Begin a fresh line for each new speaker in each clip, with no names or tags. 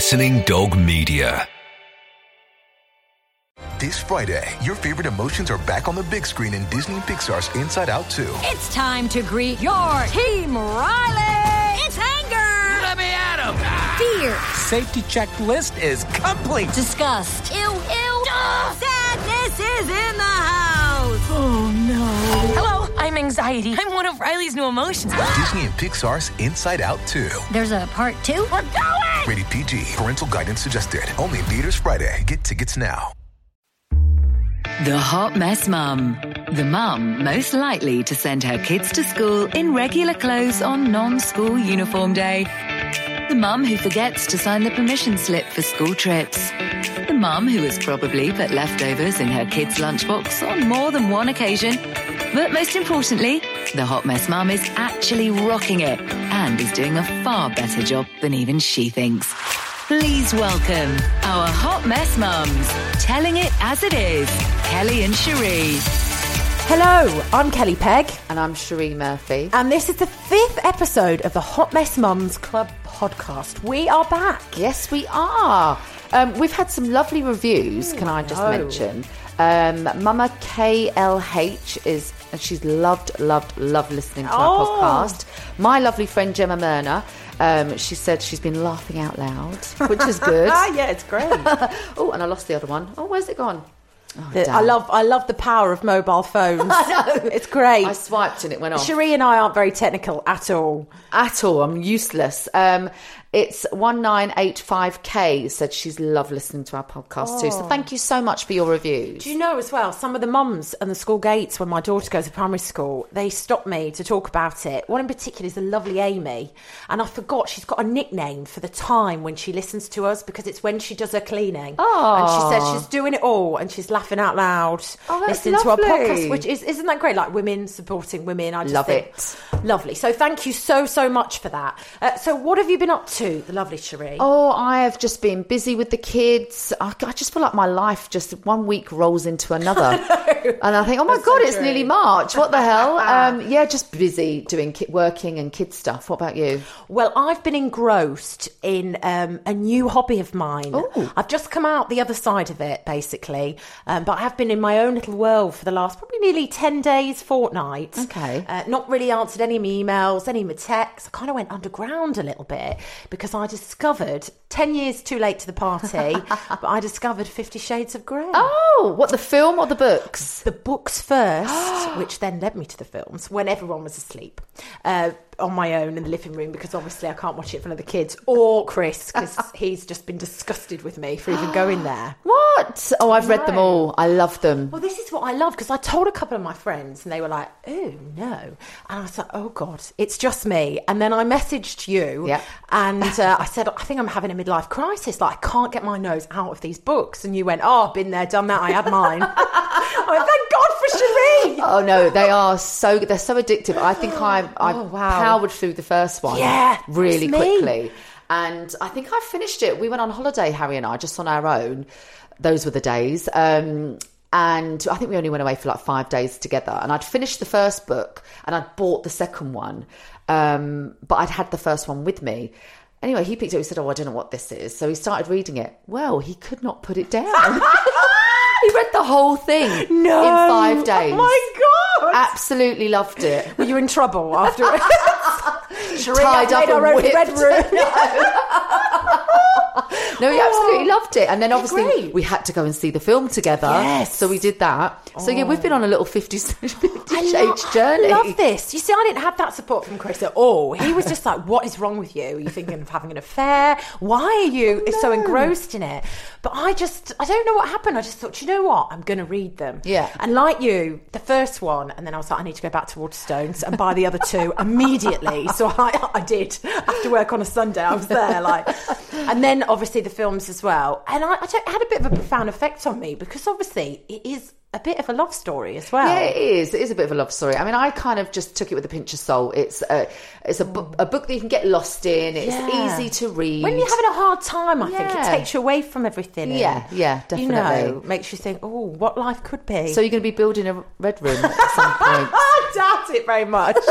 Listening Dog Media.
This Friday, your favorite emotions are back on the big screen in Disney and Pixar's Inside Out 2.
It's time to greet your team, Riley. It's anger.
Let me at him.
Fear.
Safety checklist is complete.
Disgust. Ew, ew. Sadness is in the house. Oh, no.
Hello, I'm anxiety. I'm one of Riley's new emotions.
Disney and Pixar's Inside Out 2.
There's a part two?
We're going!
Rated PG. Parental guidance suggested. Only in theaters Friday. Get tickets now.
The Hot Mess Mum. The mum most likely to send her kids to school in regular clothes on non school uniform day. The mum who forgets to sign the permission slip for school trips. The mum who has probably put leftovers in her kids' lunchbox on more than one occasion. But most importantly, the Hot Mess Mum is actually rocking it and is doing a far better job than even she thinks. Please welcome our Hot Mess Mums, telling it as it is, Kelly and Sheree.
Hello, I'm Kelly Pegg,
And I'm Sheree Murphy.
and this is the fifth episode of the Hot Mess Mums Club podcast. We are back.
Yes, we are. Um, we've had some lovely reviews, can I just
no.
mention? Um, Mama KLH is, and she's loved, loved, loved listening to our
Oh.
podcast. My lovely friend Gemma Murner, um, she said she's been laughing out loud, which is good.
Ah, yeah, it's great.
oh, and I lost the other one. Oh, where's it gone? Oh,
The- I love, I love the power of mobile phones. I know it's great.
I swiped and it went off.
Cherie and I aren't very technical at all.
at all. I'm useless. Um, it's 1985K said she's loved listening to our podcast too. So thank you so much for your reviews.
Do you know as well, some of the mums and the school gates when my daughter goes to primary school, they stop me to talk about it. One in particular is the lovely Amy. And I forgot she's got a nickname for the time when she listens to us because it's when she does her cleaning.
Oh.
And she says she's doing it all and she's laughing out loud,
Oh, that's
listening to our podcast, which is, isn't that great? Like women supporting women. I just
Love
think,
it.
Lovely. So thank you so, so much for that. Uh, so what have you been up to, the lovely Sheree?
Oh, I have just been busy with the kids. I, I just feel like my life just one week rolls into another. and I think, oh my
That's
God,
so
it's
true.
nearly March. What the hell? Um, yeah, just busy doing ki- working and kid stuff. What about you?
Well, I've been engrossed in um, a new hobby of mine.
Ooh.
I've just come out the other side of it, basically. Um, but I have been in my own little world for the last probably nearly 10 days, fortnight.
Okay.
Uh, not really answered any of my emails, any of my texts. I kind of went underground a little bit because I discovered, 10 years too late to the party, but I discovered Fifty Shades of Grey.
Oh, what, the film or the books?
The books first, which then led me to the films when everyone was asleep uh, on my own in the living room because obviously I can't watch it in front of the kids or Chris because he's just been disgusted with me for even going there.
What? Oh, I've read them
No.
all. I love them.
Well, this is what I love because I told a couple of my friends and they were like, oh no. And I was like, oh God, it's just me. And then I messaged you
Yeah.
and uh, I said, I think I'm having a midlife crisis. Like, I can't get my nose out of these books. And you went, oh, I've been there, done that. I had mine. I went, thank God for Sheree.
Oh no, they are so they're so addictive. I think I I
Oh, wow.
powered through the first one
Yeah,
really quickly. And I think I finished it. We went on holiday, Harry and I, just on our own. Those were the days. Um, and I think we only went away for like five days together. And I'd finished the first book and I'd bought the second one. Um, but I'd had the first one with me. Anyway, he picked it up. He said, Oh, I don't know what this is. So he started reading it. Well, he could not put it down. he read the whole thing
No.
in five days.
Oh my God.
Absolutely loved it.
Were you in trouble after it?
Tied up and
own red room.
No, he absolutely oh, loved it. And then obviously
great.
we had to go and see the film together.
Yes.
So we did that. So yeah, we've been on a little 50, 50
I
shades
lo-
journey.
I love this. You see, I didn't have that support from Chris at all. He was just like, "What is wrong with you? Are you thinking of having an affair? Why are you oh, so engrossed in it?" But I just, I don't know what happened. I just thought, you know what? I'm going to read them.
Yeah.
And like you, the first one, and then I was like, I need to go back to Waterstones and buy the other two immediately. So I, I did. After work on a Sunday, I was there, like, and then obviously the films as well. And I, I it had a bit of a profound effect on me because obviously it is a bit of a love story as well.
Yeah, it is. It is a bit of a love story. I mean, I kind of just took it with a pinch of salt. It's a, it's a, bu- a book that you can get lost in. It's
Yeah.
easy to read.
When you're having a hard time, I think it takes you away from everything.
Yeah, yeah,
You know,
definitely.
makes you think, oh, what life could be.
so you're going to be building a red room at some point.
I doubt it very much.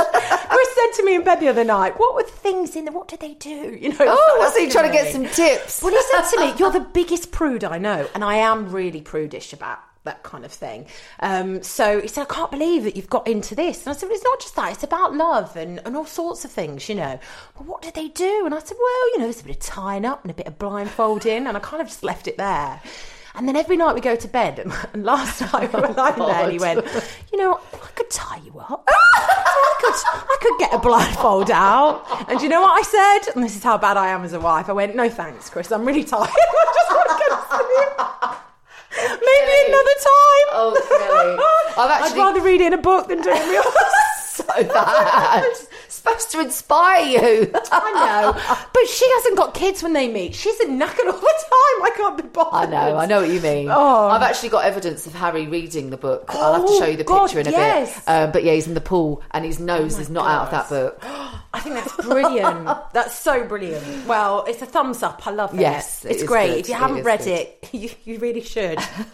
Chris said to me in bed the other night, "What were the things in there? What did they do?" You know.
Oh, was he trying to get some tips?
Well, he said to me, "You're the biggest prude I know," and I am really prudish about that kind of thing. Um, so he said, "I can't believe that you've got into this." And I said, well, "It's not just that; it's about love and, and all sorts of things, you know." Well, what did they do? And I said, "Well, you know, there's a bit of tying up and a bit of blindfolding," and I kind of just left it there. And then every night we go to bed, and, and last oh, night we were lying there, and he went, "You know, I could tie you up." I could, I could get a blindfold out. And you know what I said? And this is how bad I am as a wife. I went, no thanks, Chris. I'm really tired. I just want to go to sleep. Maybe another time.
Oh. I've
I'd rather read it in a book than doing real.
So bad. It's supposed to inspire you.
I know, but she hasn't got kids when they meet. She's a knackered all the time. I can't be bothered.
I know, I know what you mean.
Oh.
I've actually got evidence of Harry reading the book. I'll have to
Oh,
show you the
God,
picture in a
yes.
bit. Um, but yeah, he's in the pool and his nose
my
is not out of that book.
I think that's brilliant. that's so brilliant. Well, it's a thumbs up. I love it.
Yes,
it's
is
great.
good.
If you
It
haven't read
good.
it, you, you really should.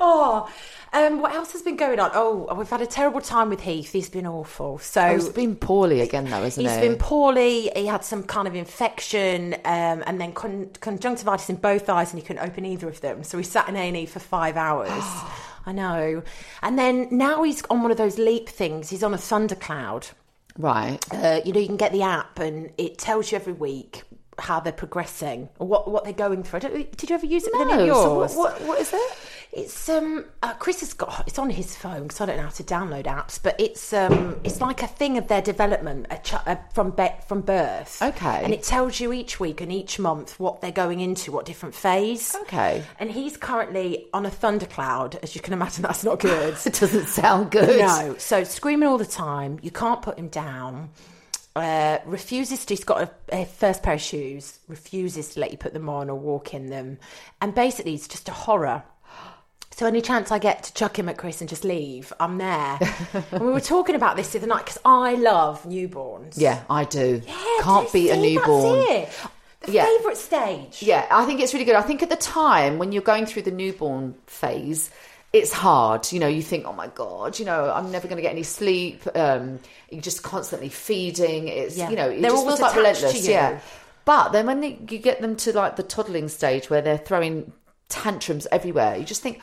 oh, um, what else has been going on? Oh, we've had a terrible time with Heath. He's been awful. So
Oh, he's been poorly again, though, isn't
He's
he?
He's been poorly. He had some kind of infection, um, and then con- conjunctivitis in both eyes, and he couldn't open either of them. So he sat in A and E for five hours. I know. And then now he's on one of those leap things. He's on a thundercloud.
right.
Uh, you know, you can get the app, and it tells you every week how they're progressing or what what they're going through. I don't, did you ever use it with any of
No,
yours?
so what, what, what is it?
It's um uh, Chris has got it's on his phone because I don't know how to download apps, but it's um it's like a thing of their development a ch- uh, from be- from birth.
Okay.
and it tells you each week and each month what they're going into, what different phase.
Okay.
and he's currently on a thundercloud, as you can imagine. That's not good.
It doesn't sound good.
No, so screaming all the time. You can't put him down. Uh, refuses to. He's got a, a first pair of shoes. Refuses to let you put them on or walk in them, and basically, it's just a horror. So any chance I get to chuck him at Chris and just leave, I'm there. and we were talking about this the other night because I love newborns.
Yeah, I do.
Yeah,
Can't beat a
see,
newborn.
The
Yeah.
favourite stage.
Yeah, I think it's really good. I think at the time when you're going through the newborn phase, it's hard. You know, you think, oh my god, you know, I'm never going to get any sleep. Um, you're just constantly feeding. It's
Yeah.
you know, it
They're
just feels like relentless. Yeah, but then when they, you get them to like the toddling stage where they're throwing tantrums everywhere, you just think.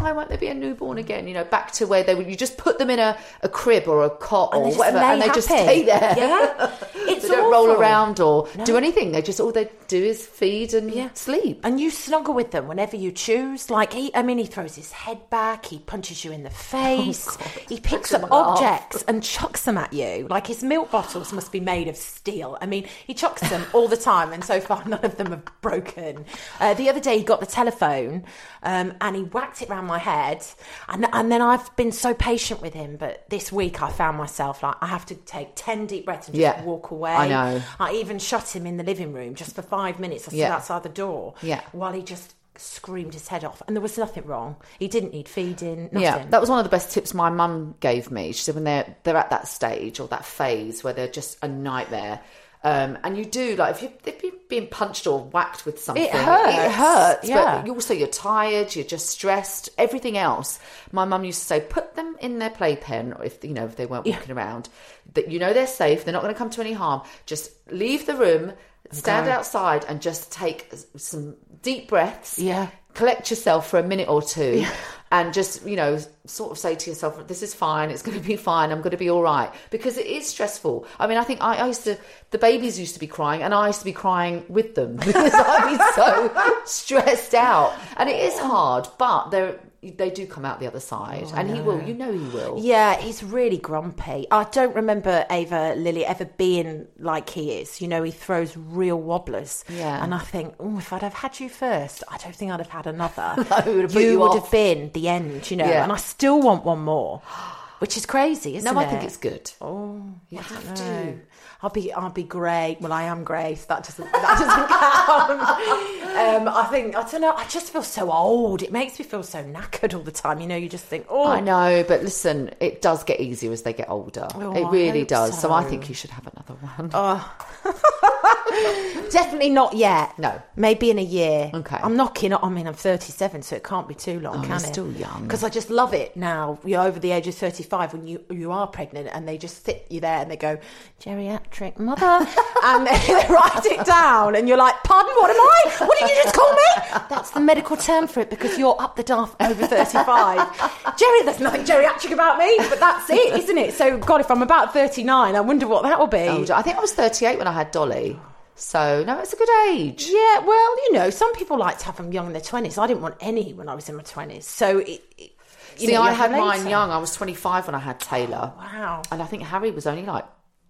Why won't there be a newborn again? You know, back to where they would. You just put them in a, a crib or a cot
And
or whatever, and they just stay there.
Yeah. It's
they don't roll around or do anything. They just all they do is feed and
Yeah.
sleep.
And you snuggle with them whenever you choose. Like he, I mean, he throws his head back. He punches you in the face.
Oh,
he picks up objects and chucks them at you. Like his milk bottles must be made of steel. I mean, he chucks them all the time, and so far none of them have broken. Uh, the other day he got the telephone um, and he whacked it round my head, and and then I've been so patient with him, but this week I found myself like I have to take ten deep breaths and just
Yeah.
walk away.
I know.
I even shut him in the living room just for five minutes. I stood
Yeah.
outside the door
Yeah.
while he just screamed his head off. And there was nothing wrong. He didn't need feeding, nothing.
Yeah, that was one of the best tips my mum gave me. She said when they're they're at that stage or that phase where they're just a nightmare. Um, and you do like if you if you're being punched or whacked with something,
It hurts.
It hurts,
Yeah.
but you also you're tired, you're just stressed. Everything else. My mum used to say, put them in their playpen, or if you know if they weren't walking around, that you know they're safe, they're not going to come to any harm. Just leave the room, stand
go.
outside, and just take some deep breaths
Yeah.
collect yourself for a minute or two and just you know sort of say to yourself this is fine it's going to be fine i'm going to be all right. Because it is stressful. I mean i think I, I used to the babies used to be crying and i used to be crying with them because i'd be so stressed out. And it is hard but they're they do come out the other side oh, and he will you know he will
Yeah, he's really grumpy. I don't remember Ava Lily ever being like he is. You know, he throws real wobblers.
Yeah.
And I think, oh, if I'd have had you first, I don't think I'd have had another.
it would have put you
would
off.
have been the end, you know.
Yeah.
And I still want one more, which is crazy, isn't
no
it?
No, I think it's good
Oh,
you
I
have to.
I'll be, I'll be great. Well, I am Grace. That doesn't, that doesn't count. Um, I think, I don't know. I just feel so old. It makes me feel so knackered all the time. You know, you just think, oh,
I know, but listen, it does get easier as they get older.
Oh,
it really does. So. I think you should have another one.
Oh. Definitely not yet.
No.
Maybe in a year.
Okay.
I'm knocking I mean, I'm 37, so it can't be too long,
Oh,
can it?
still young.
Because I just love it now. You're over the age of 35 when you you are pregnant and they just sit you there and they go, geriatric mother. and they, they write it down and you're like, pardon, what am I? What did you just call me? That's the medical term for it because you're up the duff over 35. Jerry, there's nothing geriatric about me, but that's it, isn't it? So, God, if I'm about 39, I wonder what that will be.
Oh, I think I was 38 when I had Dolly. So, no, it's a good age.
Yeah, well, you know, some people like to have them young in their twenties. I didn't want any when I was in my twenties, so it. it you
See,
know,
I had
have
mine young. I was 25 when I had Taylor.
Wow.
And I think Harry was only like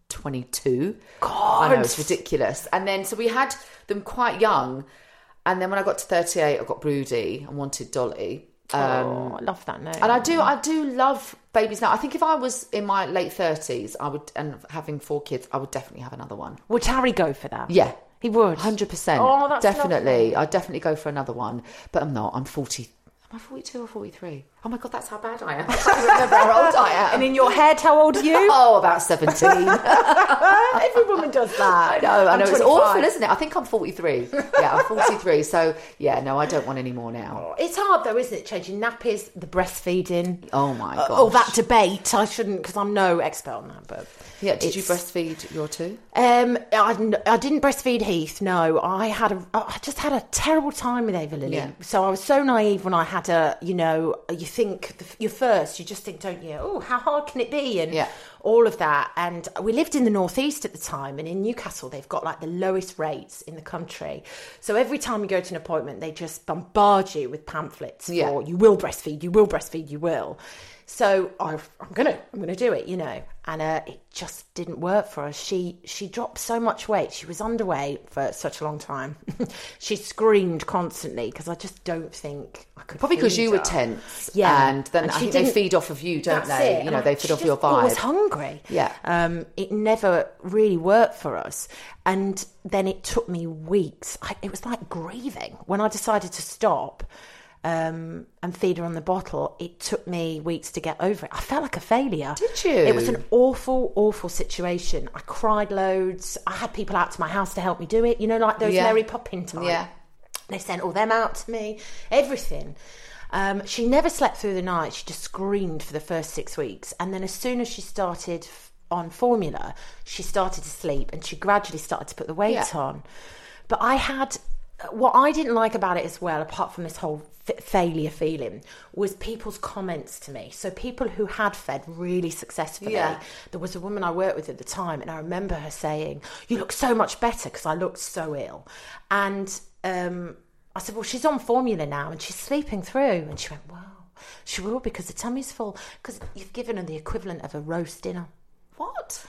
22.
God.
I know, it's ridiculous. And then, so we had them quite young. And then when I got to 38, I got broody and wanted Dolly. Um,
oh, I love that name.
And I do, I do love babies now. I think if I was in my late 30s, I would, and having four kids, I would definitely have another one.
Would Harry go for that?
Yeah.
he would.
Hundred percent.
Oh, that's
definitely.
lovely.
I'd definitely go for another one, but I'm not. I'm forty. Am I forty-two or forty-three? Oh my god, that's how bad I am. I don't remember how old I am.
And in your head, how old are you?
oh, about seventeen.
Every woman does that.
I know. I know. It's awful, isn't it? I think I'm forty-three. Yeah, I'm forty-three. So yeah, no, I don't want any more now.
It's hard though, isn't it? Changing nappies, the breastfeeding.
Oh my
god. all that debate. I shouldn't because I'm no expert on that. But
Yeah. Did you breastfeed your two?
Um, I, I didn't breastfeed Heath. No, I had a. I just had a terrible time with Ava Lily.
Yeah.
So I was so naive when I had a. You know, you think you're first. You just think, don't you? Oh, how hard can it be? And
Yeah.
all of that. And we lived in the northeast at the time, and in Newcastle, they've got like the lowest rates in the country. So every time you go to an appointment, they just bombard you with pamphlets
Yeah.
for you will breastfeed, you will breastfeed, you will. So I've, I'm gonna, I'm gonna do it, you know. And uh, it just didn't work for us. She she dropped so much weight. She was underweight for such a long time. she screamed constantly because I just don't think I could.
Probably because you were
her.
tense.
Yeah,
And then
And
I think they feed off of you, don't they?
it.
You know,
And
they feed off your
vibe. always
vibe.
hungry.
Yeah.
Um, it never really worked for us, and then it took me weeks. I, it was like grieving when I decided to stop. Um, and feed her on the bottle. It took me weeks to get over it. I felt like a failure.
Did you?
It was an awful, awful situation. I cried loads. I had people out to my house to help me do it. You know, like those
Yeah.
Mary Poppins time.
Yeah.
They sent all them out to me, everything. Um, she never slept through the night. She just screamed for the first six weeks. And then as soon as she started on formula, she started to sleep and she gradually started to put the weight
Yeah.
on. But I had, what I didn't like about it as well, apart from this whole f- failure feeling, was people's comments to me. So people who had fed really successfully.
Yeah.
There was a woman I worked with at the time, and I remember her saying, "You look so much better," because I looked so ill. And um, I said, "Well, she's on formula now, and she's sleeping through." And she went, "Wow, she will because the tummy's full because you've given her the equivalent of a roast dinner."
What?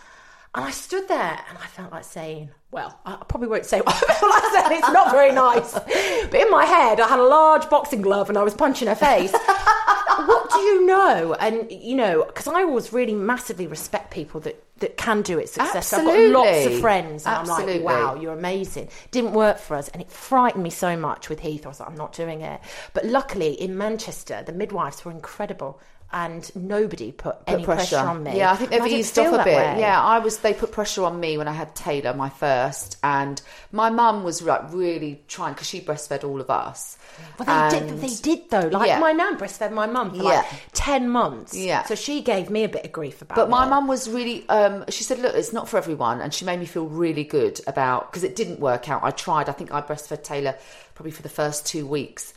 And I stood there and I felt like saying, well, I probably won't say what I felt like saying, it's not very nice. But in my head, I had a large boxing glove and I was punching her face. what do you know? And, you know, because I always really massively respect people that, that can do it successfully. I've got lots of friends and I'm like, wow, you're amazing. Didn't work for us and it frightened me so much with Heath. I was like, I'm not doing it. But luckily in Manchester, the midwives were incredible. And nobody put, any pressure. on me.
Yeah, I think they've eased off a bit.
way.
Yeah, I was. They put pressure on me when I had Taylor, my first, and my mum was like really trying because she breastfed all of us.
Well, they
And-
did. They did though. Like
Yeah.
my nan breastfed my mum for
Yeah.
like ten months.
Yeah.
So she gave me a bit of grief about.
But my
it.
mum was really. Um, she said, "Look, it's not for everyone," and she made me feel really good about because it didn't work out. I tried. I think I breastfed Taylor probably for the first two weeks.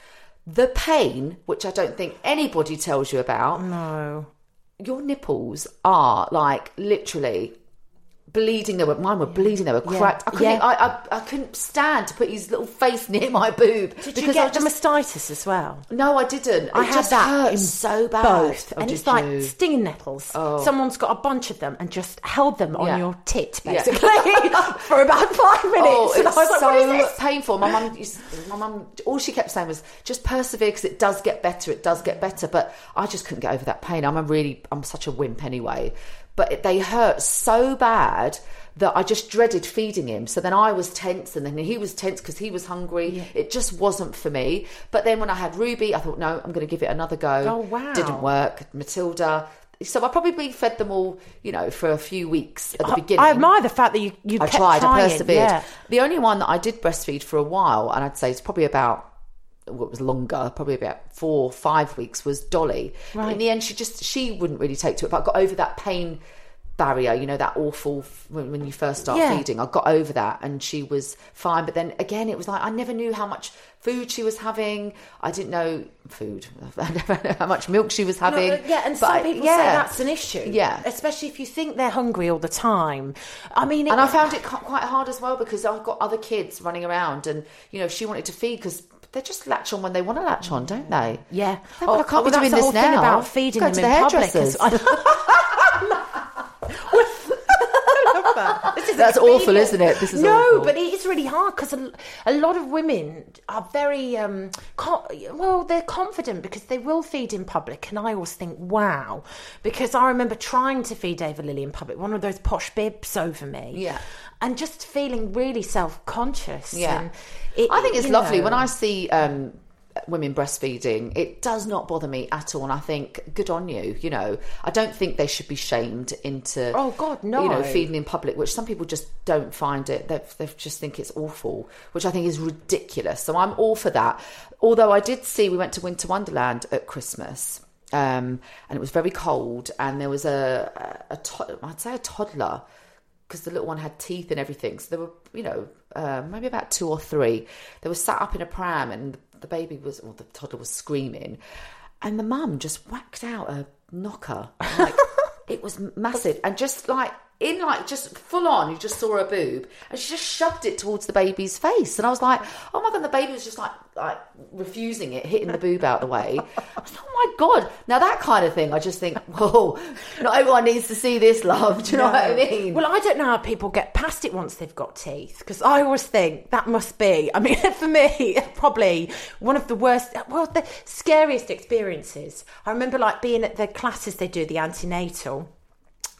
The pain, which I don't think anybody tells you about,
No.
your nipples are like literally bleeding. They were mine were bleeding. They were
Yeah.
cracked. I couldn't.
Yeah.
I, I I couldn't stand to put his little face near my boob
Did
because
you get
I
the mastitis as well?
no, I didn't.
I
it
had
just
that
so bad.
both,
Oh,
and it's like
you?
stinging nettles.
Oh.
Someone's got a bunch of them and just held them on your tit, basically, for about five oh, minutes.
Oh,
and I
it's
was like,
so
"What is this?"
painful. My mum, my mum, all she kept saying was, "Just persevere, because it does get better. It does get better." But I just couldn't get over that pain. I'm a really, I'm such a wimp anyway. But they hurt so bad that I just dreaded feeding him. So then I was tense, and then he was tense because he was hungry. It just wasn't for me. But then when I had Ruby, I thought, no, I'm going to give it another go.
Oh, wow.
Didn't work. Matilda. so I probably fed them all, you know, for a few weeks at the beginning.
I admire the fact that you you
I tried,
trying.
I persevered.
Yeah.
The only one that I did breastfeed for a while, and I'd say it's probably about what was longer, probably about four or five weeks, was Dolly. But
Right.
in the end, she just she wouldn't really take to it. But I got over that pain barrier, you know, that awful f- when, when you first start
Yeah.
feeding. I got over that, and she was fine. But then again, it was like I never knew how much food she was having. I didn't know food. I never know how much milk she was having.
No, uh, yeah, and
But
some
I-
people
yeah.
say that's an issue.
Yeah.
especially if you think they're hungry all the time. I mean, it,
And I found it quite hard as well because I've got other kids running around, and you know, she wanted to feed because they just latch on when they want to latch on, don't they?
Yeah.
Oh, but I can't be
well,
doing this now.
About feeding
Go
them in
the
public. 'cause
hairdressers.
I, I love that. This is
That's
expedient.
awful, isn't it? This is
no,
awful.
but it is really hard because a, a lot of women are very um, co- well. They're confident because they will feed in public, and I always think, wow, because I remember trying to feed Ava Lily in public, one of those posh bibs over me,
Yeah.
And just feeling really self conscious.
Yeah.
and it,
I think it's lovely
know.
when I see um, women breastfeeding. It does not bother me at all, and I think good on you. You know, I don't think they should be shamed into
Oh, God, no.
You know, feeding in public, which some people just don't find it. They they just think it's awful, which I think is ridiculous. So I'm all for that. Although I did see we went to Winter Wonderland at Christmas. Um, and it was very cold, and there was a, a, a to- I'd say a toddler because the little one had teeth and everything. So there were, you know, uh, maybe about two or three. They were sat up in a pram, and the baby was, or the toddler was screaming, and the mum just whacked out a knocker. Like it was massive, and just like in like just full on, you just saw her boob, and she just shoved it towards the baby's face, and I was like, oh my god, the baby was just like like refusing it, hitting the boob out the way. I was like, oh my god! Now that kind of thing, I just think, whoa, not everyone needs to see this, love. Do you know what I mean?
Well, I don't know how people get past it once they've got teeth because I always think that must be. I mean, for me, probably one of the worst, well, the scariest experiences. I remember like being at the classes they do the antenatal.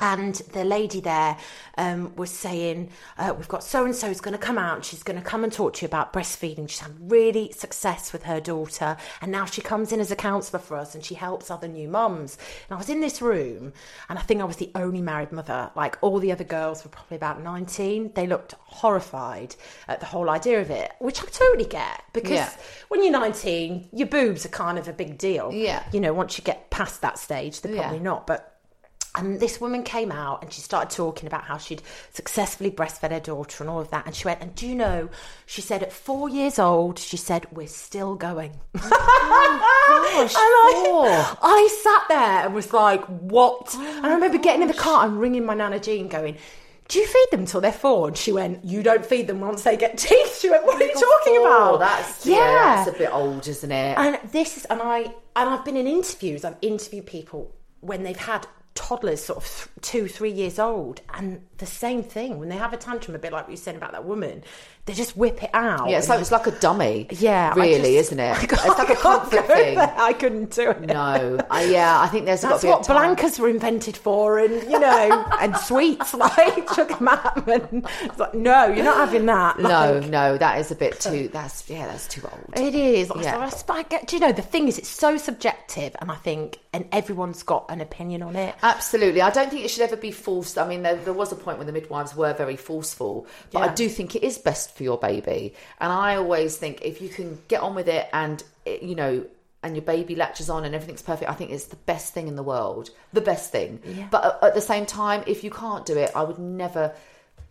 And the lady there um, was saying, uh, We've got so and so is going to come out and she's going to come and talk to you about breastfeeding. She's had really success with her daughter. And now she comes in as a counsellor for us and she helps other new mums. And I was in this room and I think I was the only married mother. Like all the other girls were probably about 19. They looked horrified at the whole idea of it, which I totally get because
Yeah.
when you're 19, your boobs are kind of a big deal.
Yeah.
You know, once you get past that stage, they're
Yeah.
probably not. But and this woman came out and she started talking about how she'd successfully breastfed her daughter and all of that. And she went, and do you know, she said at four years old, she said, we're still going.
Gosh,
And I. I sat there and was like, what? Oh and I remember getting in the car and ringing my Nana Jean going, do you feed them till they're four? And she went, you don't feed them once they get teeth. She went, what are you talking
Oh,
about?
that's yeah. that's a bit old, isn't it?
And this is, and I, and I've been in interviews. I've interviewed people when they've had toddlers, sort of two, three years old, and the same thing when they have a tantrum, a bit like what you said about that woman, they just whip it out.
yeah, it's like it's like a dummy.
yeah,
really,
just-
isn't it? It's like a comfort thing.
I couldn't do it.
No, I, yeah, I think there's got
That's
to be a
what
time.
were invented for, and you know, and sweets like sugar ma'am, and it's like, no, you're not having that.
No,
Like,
no, that is a bit too. That's yeah, that's too old.
It is.
Yeah.
I I get- do you know the thing is, it's so subjective, and I think, and everyone's got an opinion on it.
Absolutely, I don't think it should ever be forced. I mean, there, there was a point when the midwives were very forceful, but I do think it is best for your baby. And I always think if you can get on with it, and it, you know. And your baby latches on and everything's perfect. I think it's the best thing in the world. The best thing. But at, the same time, if you can't do it, I would never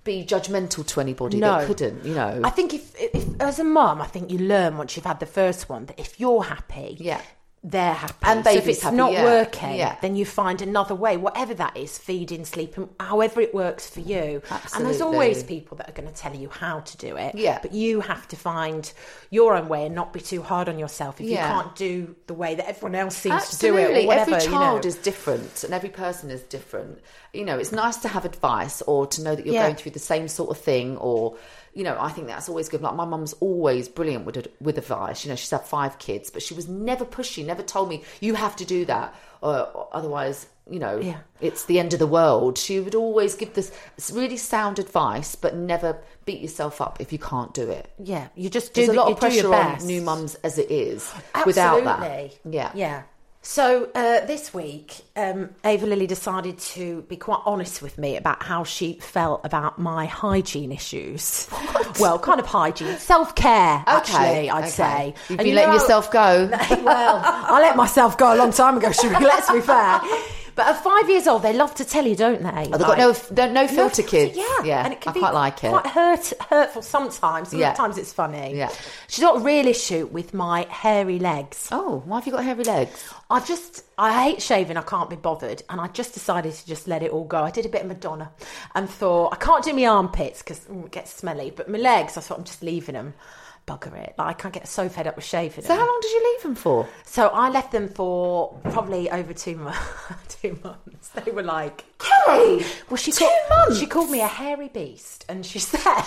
be judgmental to anybody that couldn't, you know.
I think if, if as a mum, I think you learn once you've had the first one that if you're happy,
Yeah.
They're happy.
And
so if it's
happy,
not
yeah.
working,
Yeah.
then you find another way, whatever that is, feeding, sleeping, however it works for you. Absolutely. And there's always people that are going to tell you how to do it.
Yeah.
But you have to find your own way and not be too hard on yourself if
Yeah.
you can't do the way that everyone else seems to do it
Absolutely.
or whatever.
every child
you know.
is different and every person is different. You know, it's nice to have advice or to know that you're going through the same sort of thing or you know, I think that's always good. Like my mum's always brilliant with with advice. You know, she's had five kids, but she was never pushy. Never told me you have to do that, or, otherwise, you know,
Yeah.
it's the end of the world. She would always give this really sound advice, but never beat yourself up if you can't do it.
Yeah, you just do
There's a lot of pressure on new mums as it is without that.
Absolutely.
Yeah,
Yeah. So uh, this week, um, Ava Lily decided to be quite honest with me about how she felt about my hygiene issues. Well, kind of hygiene, self care. Actually, I'd
okay.
say
You've
And
been
you
letting
know-
yourself go.
well, I let myself go a long time ago, Sheree, let's be fair. But at five years old, they love to tell you, don't they?
Oh, they've got no, no, no filter kids.
Yeah,
yeah.
and it can
I
be
quite like it.
Quite hurt, hurtful sometimes.
Yeah.
Sometimes it's funny.
Yeah.
She's got a real issue with my hairy legs.
Oh, why have you got hairy legs?
I just, I hate shaving. I can't be bothered, and I just decided to just let it all go. I did a bit of Madonna, and thought I can't do my armpits because mm, it gets smelly. But my legs, I thought I'm just leaving them. Bugger it! Like I can't get so fed up with shaving.
So
them.
how long did you leave them for?
So I left them for probably over two months. two months. They were like,
Kelly,
well, she
two
called,
months?
She called me a hairy beast, and she said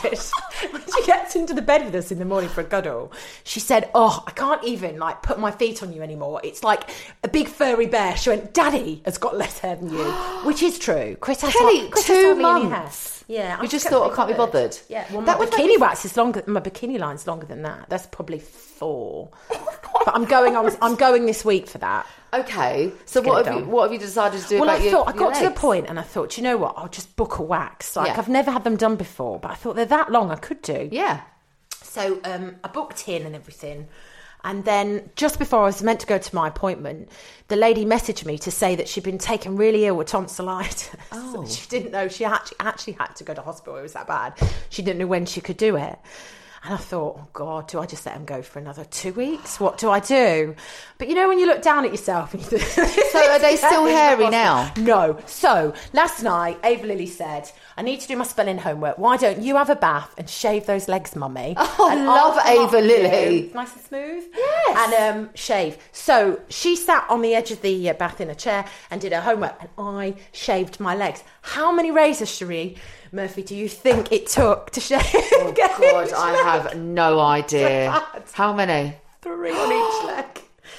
when she gets into the bed with us in the morning for a cuddle, she said, "Oh, I can't even like put my feet on you anymore. It's like a big furry bear." She went, "Daddy has got less hair than you," which is true. Chris has
Kelly,
Chris
two
has
months?
Yeah,
You just thought, I can't be bothered?
Yeah, well,
That
my
would make
bikini wax is longer. My bikini line's longer than that. That's probably four. but I'm going on. I'm going this week for that.
Okay, so
get
what have you what have you decided to do
Well, I
your
thought I got to the point, and I thought, you know what? I'll just book a wax. Like
Yeah.
I've never had them done before, but I thought they're that long. I could do.
Yeah.
So um, I booked in and everything. And then just before I was meant to go to my appointment, the lady messaged me to say that she'd been taken really ill with tonsillitis.
Oh.
she didn't know she actually, actually had to go to hospital. It was that bad. She didn't know when she could do it. And I thought, oh God, do I just let him go for another two weeks? What do I do? But you know, when you look down at yourself and you think,
So are they still hairy now?
no. So last night, Ava Lily said, I need to do my spelling homework. Why don't you have a bath and shave those legs, mummy?
Oh,
And
love Ava Lily.
you. Nice and smooth.
Yes.
And um, shave. So she sat on the edge of the uh, bath in a chair and did her homework, and I shaved my legs. How many razors, Sheree Murphy, do you think it took to shave?
Oh God, I have no idea. How many?
Three on each leg.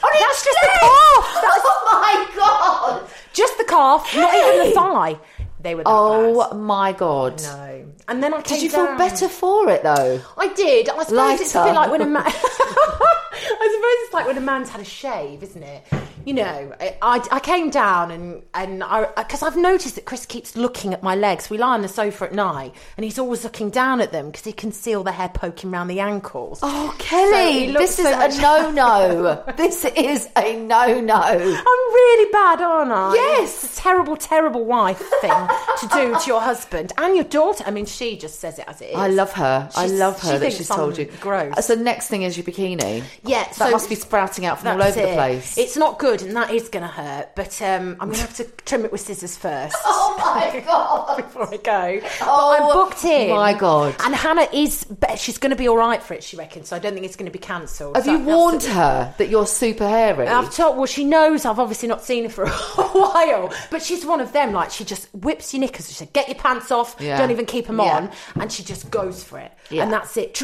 On
That's just the
leg?
calf. That's
Oh my God!
just the calf, not even the thigh. They were
Oh
bad.
my God!
No. And then I came
Did you feel better for it though?
I did. I suppose it's a bit like when a man. I suppose it's like when a man's had a shave, isn't it? You know, I, I, I came down and and I because I've noticed that Chris keeps looking at my legs. We lie on the sofa at night, and he's always looking down at them because he can see all the hair poking around the ankles.
Oh, Kelly,
looks
this is
so much-
a no-no. this is a no-no.
I'm really bad, aren't I?
Yes.
It's a terrible, terrible wife thing to do to your husband and your daughter. I mean, she just says it as it is.
I love her. I
She's-
love
she
her that she's told you.
gross.
Uh, so next thing is your bikini.
Yeah,
that
so-
must be sprouting out from all over the place.
It's not good, and that is going to hurt. But um, I'm going to have to trim it with scissors first.
oh my god!
Before I go, but
Oh,
I'm booked in.
Oh my God.
And Hannah is, she's going to be all right for it. She reckons. So I don't think it's going to be cancelled.
Have
So
you warned her that you're super hairy?
I've told. Well, she knows. I've obviously not seen her for a while, but she's one of them. Like she just whips your knickers. She said, "Get your pants off.
Yeah.
Don't even keep them
Yeah.
on," and she just goes for it.
Yeah.
And that's it.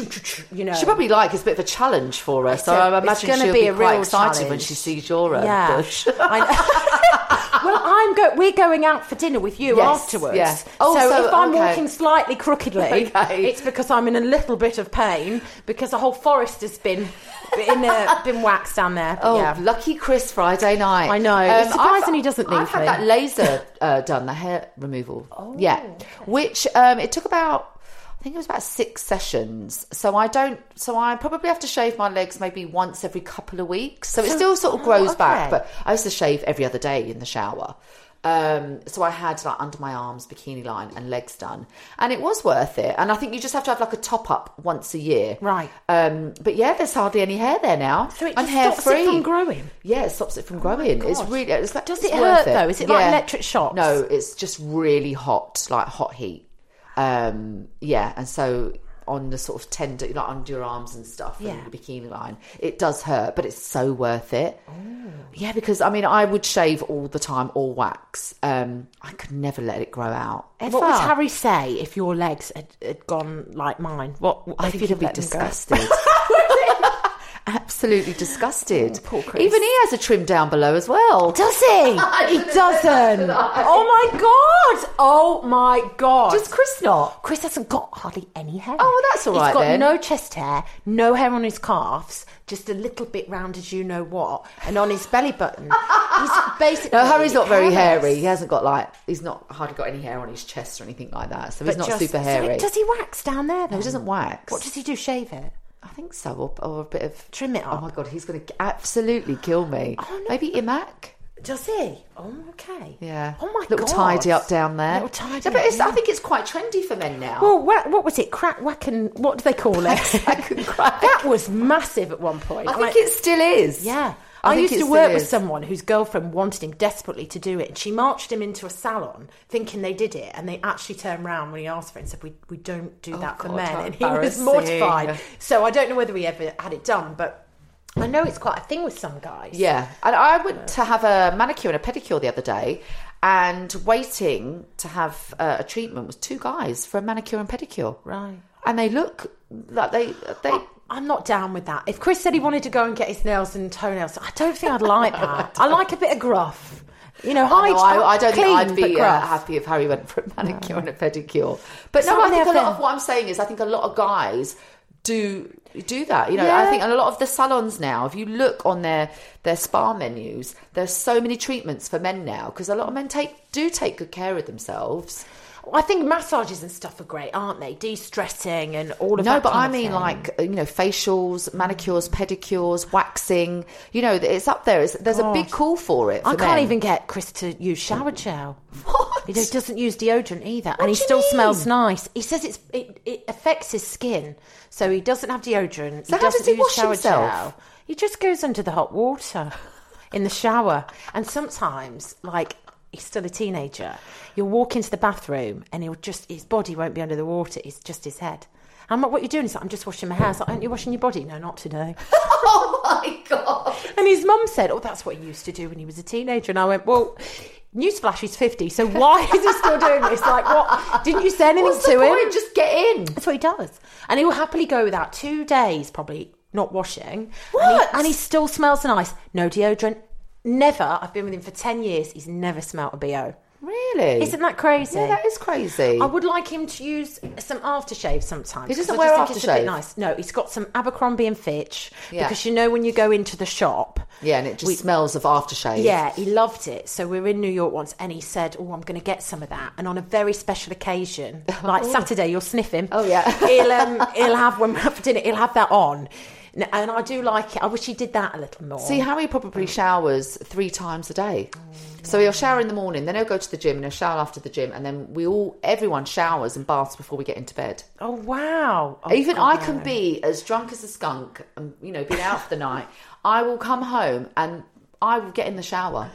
You know.
She probably like it's a bit of a challenge for her, so
a-
I
it's
imagine she'll
be
be, quite
real
excited when she sees your uh,
Yeah.
Bush.
I well, I'm go. We're going out for dinner with you
Yes,
afterwards.
yeah. Oh,
so,
so,
if I'm
okay.
walking slightly crookedly,
Okay.
it's because I'm in a little bit of pain because the whole forest has been been uh, been waxed down there. But
Oh,
yeah.
lucky Chris Friday night. Um,
I know. It's surprising
I've-
he doesn't
need
to.
I've
had
that laser uh, done, the hair removal.
Oh,
yeah, which um, it took about. I think it was about six sessions. So I don't. So I probably have to shave my legs maybe once every couple of weeks. So it still sort of
oh,
grows
okay.
back. But I used to shave every other day in the shower. Um, so I had like under my arms, bikini line, and legs done, and it was worth it. And I think you just have to have like a top up once a year,
Right.
Um, but yeah, there's hardly any hair there now.
So it
I'm hair
stops it
free
from growing?
Yeah, it stops it from growing. it's really. It's like,
Does
it's
it hurt, though? Is it like electric shocks?
No, it's just really hot, like hot heat. Um, yeah, and so on the sort of tender, like under your arms and stuff,
Yeah.
and the bikini line, it does hurt, but it's so worth it. Yeah, because I mean, I would shave all the time, all wax. Um, I could never let it grow out. Ever.
What would Harry say if your legs had, had gone like mine? What
I
if
think he'd be
let them go?
disgusted. Absolutely disgusted.
Oh, poor Chris.
Even he has a trim down below as well.
Does he? he doesn't. Oh my god! Oh my god!
Does Chris not?
Chris hasn't got hardly any hair.
Oh, that's all right
He's got
then.
no chest hair, no hair on his calves, just a little bit round as you know what, and on his belly button. He's basically
No, Harry's not very
hairless.
hairy. He hasn't got like he's not hardly got any hair on his chest or anything like that. So he's not
just-
super
so
hairy.
does he wax down there? Then?
No, he doesn't wax.
What does he do? Shave it?
I think so, or, or a bit of
Trim it
oh
up.
Oh my god, he's going to absolutely kill me.
Oh, no.
Maybe Imac.
Does he? Oh, okay.
Yeah.
Oh my
Little
god.
tidy up down there.
Little tidy
No, but it's, I think it's quite trendy for men now.
Well, what, what was it? Crack, whack, and what do they call it? That was massive at one point.
I think
Like-
it still is.
Yeah.
I
I, used to work with someone whose girlfriend wanted him desperately to do it, and she marched him into a salon thinking they did it, and they actually turned around when he asked for it and said, "We we don't do that for
Oh,
men," and he was mortified. So I don't know whether he ever had it done, but I know it's quite a thing with some guys.
Yeah, and I went to have a manicure and a pedicure the other day, and waiting to have uh, a treatment was two guys for a manicure and pedicure.
Right.
And they look like they they.
I'm not down with that. If Chris said he wanted to go and get his nails and toenails, I don't think I'd like that. I like a bit of gruff. You know,
I,
hide,
know, I, I don't
clean,
think I'd be uh, happy if Harry went for a manicure and a pedicure. But no, I think a lot of what I'm saying is I think a lot of guys do do that. You know, I
Yeah.
think a lot of the salons now, if you look on their their spa menus, there's so many treatments for men now because a lot of men take do take good care of themselves.
I think massages and stuff are great, aren't they? De-stressing and all of
No,
that.
No,
but
I mean
thing.
like you know facials, manicures, pedicures, waxing. You know, it's up there. It's, there's a big call for it.
I can't
men.
even get Chris to use shower gel.
What?
He doesn't use deodorant either, and he still smells nice. He says it's it, it affects his skin, so he doesn't have deodorant.
So
he
how
doesn't
does he
use
wash
shower
himself?
gel. He just goes under the hot water in the shower, and sometimes like. He's still a teenager. You'll walk into the bathroom and he'll just his body won't be under the water. It's just his head. I'm like, what are doing? is like, I'm just washing my hair. Like, aren't you washing your body? No, not today.
Oh my god!
And his mum said, "Oh, that's what he used to do when he was a teenager." And I went, "Well, newsflash, he's fifty. So why is he still doing this? Like, what? Didn't you say anything
What's
to him?
Just get in.
That's what he does, and he will happily go without two days, probably not washing. And he,
What?
and he still smells nice. No deodorant. Never. I've been with him for ten years. He's never smelt a bo.
Really?
Isn't that crazy?
Yeah, that is crazy.
I would like him to use some aftershave sometimes.
He doesn't
'cause I
wear
just think it's a bit
aftershave?
nice. No, he's got some Abercrombie and Fitch
Yeah.
because you know when you go into the shop.
yeah, and it just smells of aftershave.
Yeah, he loved it. So we were in New York once, and he said, "Oh, I'm going to get some of that." And on a very special occasion, like Saturday, you'll sniff him.
Oh, yeah.
he'll um, he'll have when we're out for dinner, he'll have that on, and I do like it. I wish he did that a little more.
See, Harry probably mm. showers three times a day. Oh. So he'll shower in the morning, then he'll go to the gym, and he'll shower after the gym, and then we all, everyone showers and baths before we get into bed.
oh wow! Oh,
Even
God,
I can be as drunk as a skunk, and you know, been out for the night. I will come home and I will get in the shower.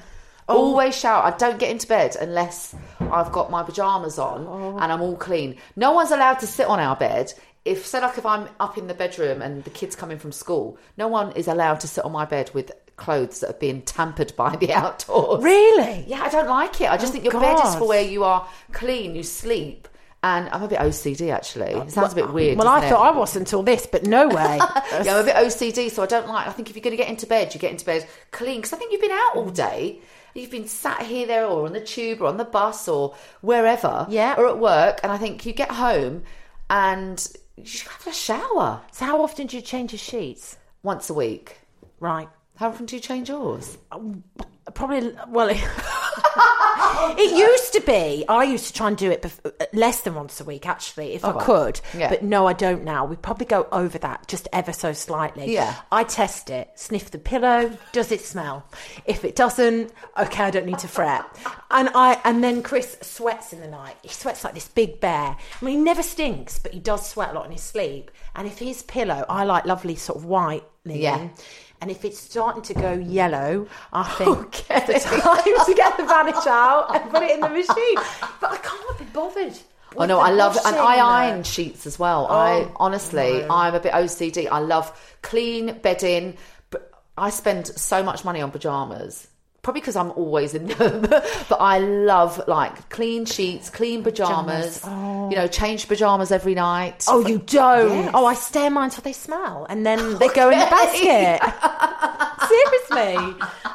Oh.
Always shower. I don't get into bed unless I've got my pajamas on
Oh.
and I'm all clean. No one's allowed to sit on our bed. If, say, like if I'm up in the bedroom and the kids come in from school, no one is allowed to sit on my bed with clothes that have been tampered by the outdoors.
Really?
Yeah, I don't like it. I just
Oh,
think your bed is for where you are clean, you sleep. And I'm a bit OCD actually. It sounds a bit weird.
Well, I
it?
thought I was until this, but no way.
Yeah, I'm a bit OCD, so I don't like. I think if you're going to get into bed, you get into bed clean because I think you've been out all day. You've been sat here, there, or on the tube, or on the bus, or wherever,
Yeah.
or at work. And I think you get home and you have a shower
so how often do you change your sheets?
once a week.
Right.
How often do you change yours?
Um, probably, well, it, used to be. I used to try and do it bef- uh, less than once a week, actually, if oh,
I
could.
Yeah.
But no, I don't now. We probably go over that just ever so slightly.
Yeah.
I test it, sniff the pillow. Does it smell? If it doesn't, okay, I don't need to fret. And I and then Chris sweats in the night. He sweats like this big bear. I mean, he never stinks, but he does sweat a lot in his sleep. And if his pillow, I like lovely sort of white linen.
Yeah.
And if it's starting to go yellow, I think
Okay.
it's the time to get the vanish out and put it in the machine. But I can't be bothered.
Oh no, I love and I iron sheets as well. Oh, I
Oh,
honestly,
no.
I'm a bit OCD. I love clean bedding. But I spend so much money on pajamas probably because I'm always in them, but I love like clean sheets, clean pajamas. Oh. You know, change pajamas every night.
Oh, you don't?
Yes.
Oh, I stare mine until they smell, and then they go in the basket. Seriously.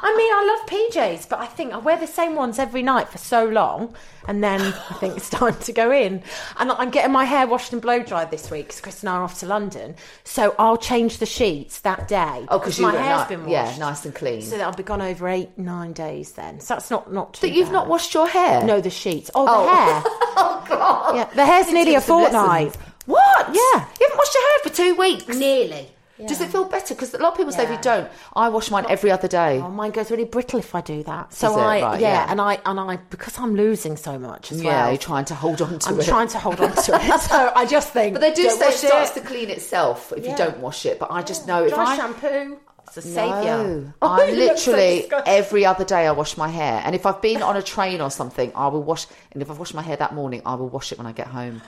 I mean, I love PJs, but I think I wear the same ones every night for so long, and then I think it's time to go in. And I'm getting my hair washed and blow dried this week because Chris and I are off to London. So I'll change the sheets that day.
Oh, because
my
were
hair's
ni-
been washed.
yeah, nice and clean.
So that'll be gone over eight, nine days then. So that's not not too.
that you've
bad.
not washed your hair.
No, the sheets. Oh, the
Oh.
hair.
Oh God.
Yeah, the hair's
Need
nearly a fortnight.
lessons. What?
Yeah.
You haven't washed your hair for two weeks.
Nearly.
Does it feel better? Because a lot of people say if you don't, I wash mine every other day.
Oh, mine goes really brittle if I do that. So? I,
Right,
yeah,
yeah.
and I, and I, because I'm losing so much as
yeah,
well.
you're trying to hold on to it.
I'm trying to hold on to it. So I just think.
But they do say it starts to clean itself if
Yeah.
you don't wash it. But I just know if I
shampoo. It's a
No,
saviour.
I
oh, look so
literally every other day I wash my hair, and if I've been on a train or something, I will wash. And if I've washed my hair that morning, I will wash it when I get home.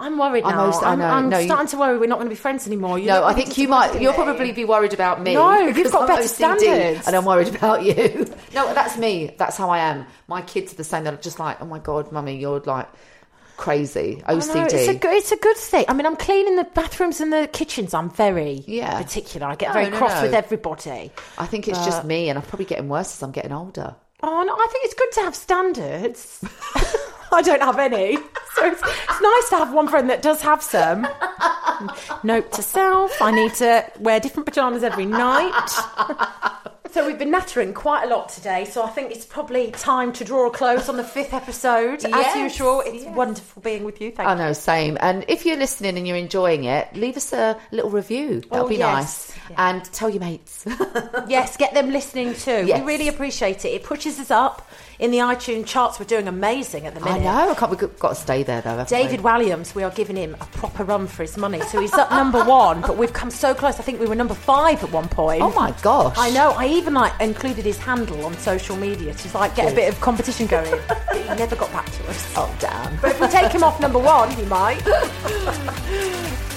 I'm worried now. I'm. I'm
No, you-
starting to worry we're not going to be friends anymore. You're
No, I think you might. You'll
me.
probably be worried about me.
No, you've got
I'm
better
OCD,
standards.
and I'm worried about you. No, that's me. That's how I am. My kids are the same. They're just like, oh my god, mummy, you're like crazy
I know,
OCD.
it's a good, it's a good thing. I mean, I'm cleaning the bathrooms and the kitchens. I'm very
Yeah.
particular. I get
No,
very
no,
cross with everybody.
I think it's just me, and I'm probably getting worse as I'm getting older.
Oh no, I think it's good to have standards. I don't have any, so it's, it's nice to have one friend that does have some. Note to self: I need to wear different pajamas every night. So we've been nattering quite a lot today, so I think it's probably time to draw a close on the fifth episode. As usual, it's wonderful being with you. Thank
I
you.
know, same. And if you're listening and you're enjoying it, leave us a little review. That'll
Oh,
be
yes.
nice. And tell your mates.
Yes, get them listening too.
Yes.
We really appreciate it. It pushes us up in the iTunes charts. We're doing amazing at the
I
minute.
know. I can't, we've got to stay there though.
David
we?
Walliams, we are giving him a proper run for his money. So he's up number one, but we've come so close. I think we were number five at one point.
Oh my gosh.
I know. I even like included his handle on social media to like get a bit of competition going. but he never got back to us.
Oh damn.
But if we take him off number one, he might.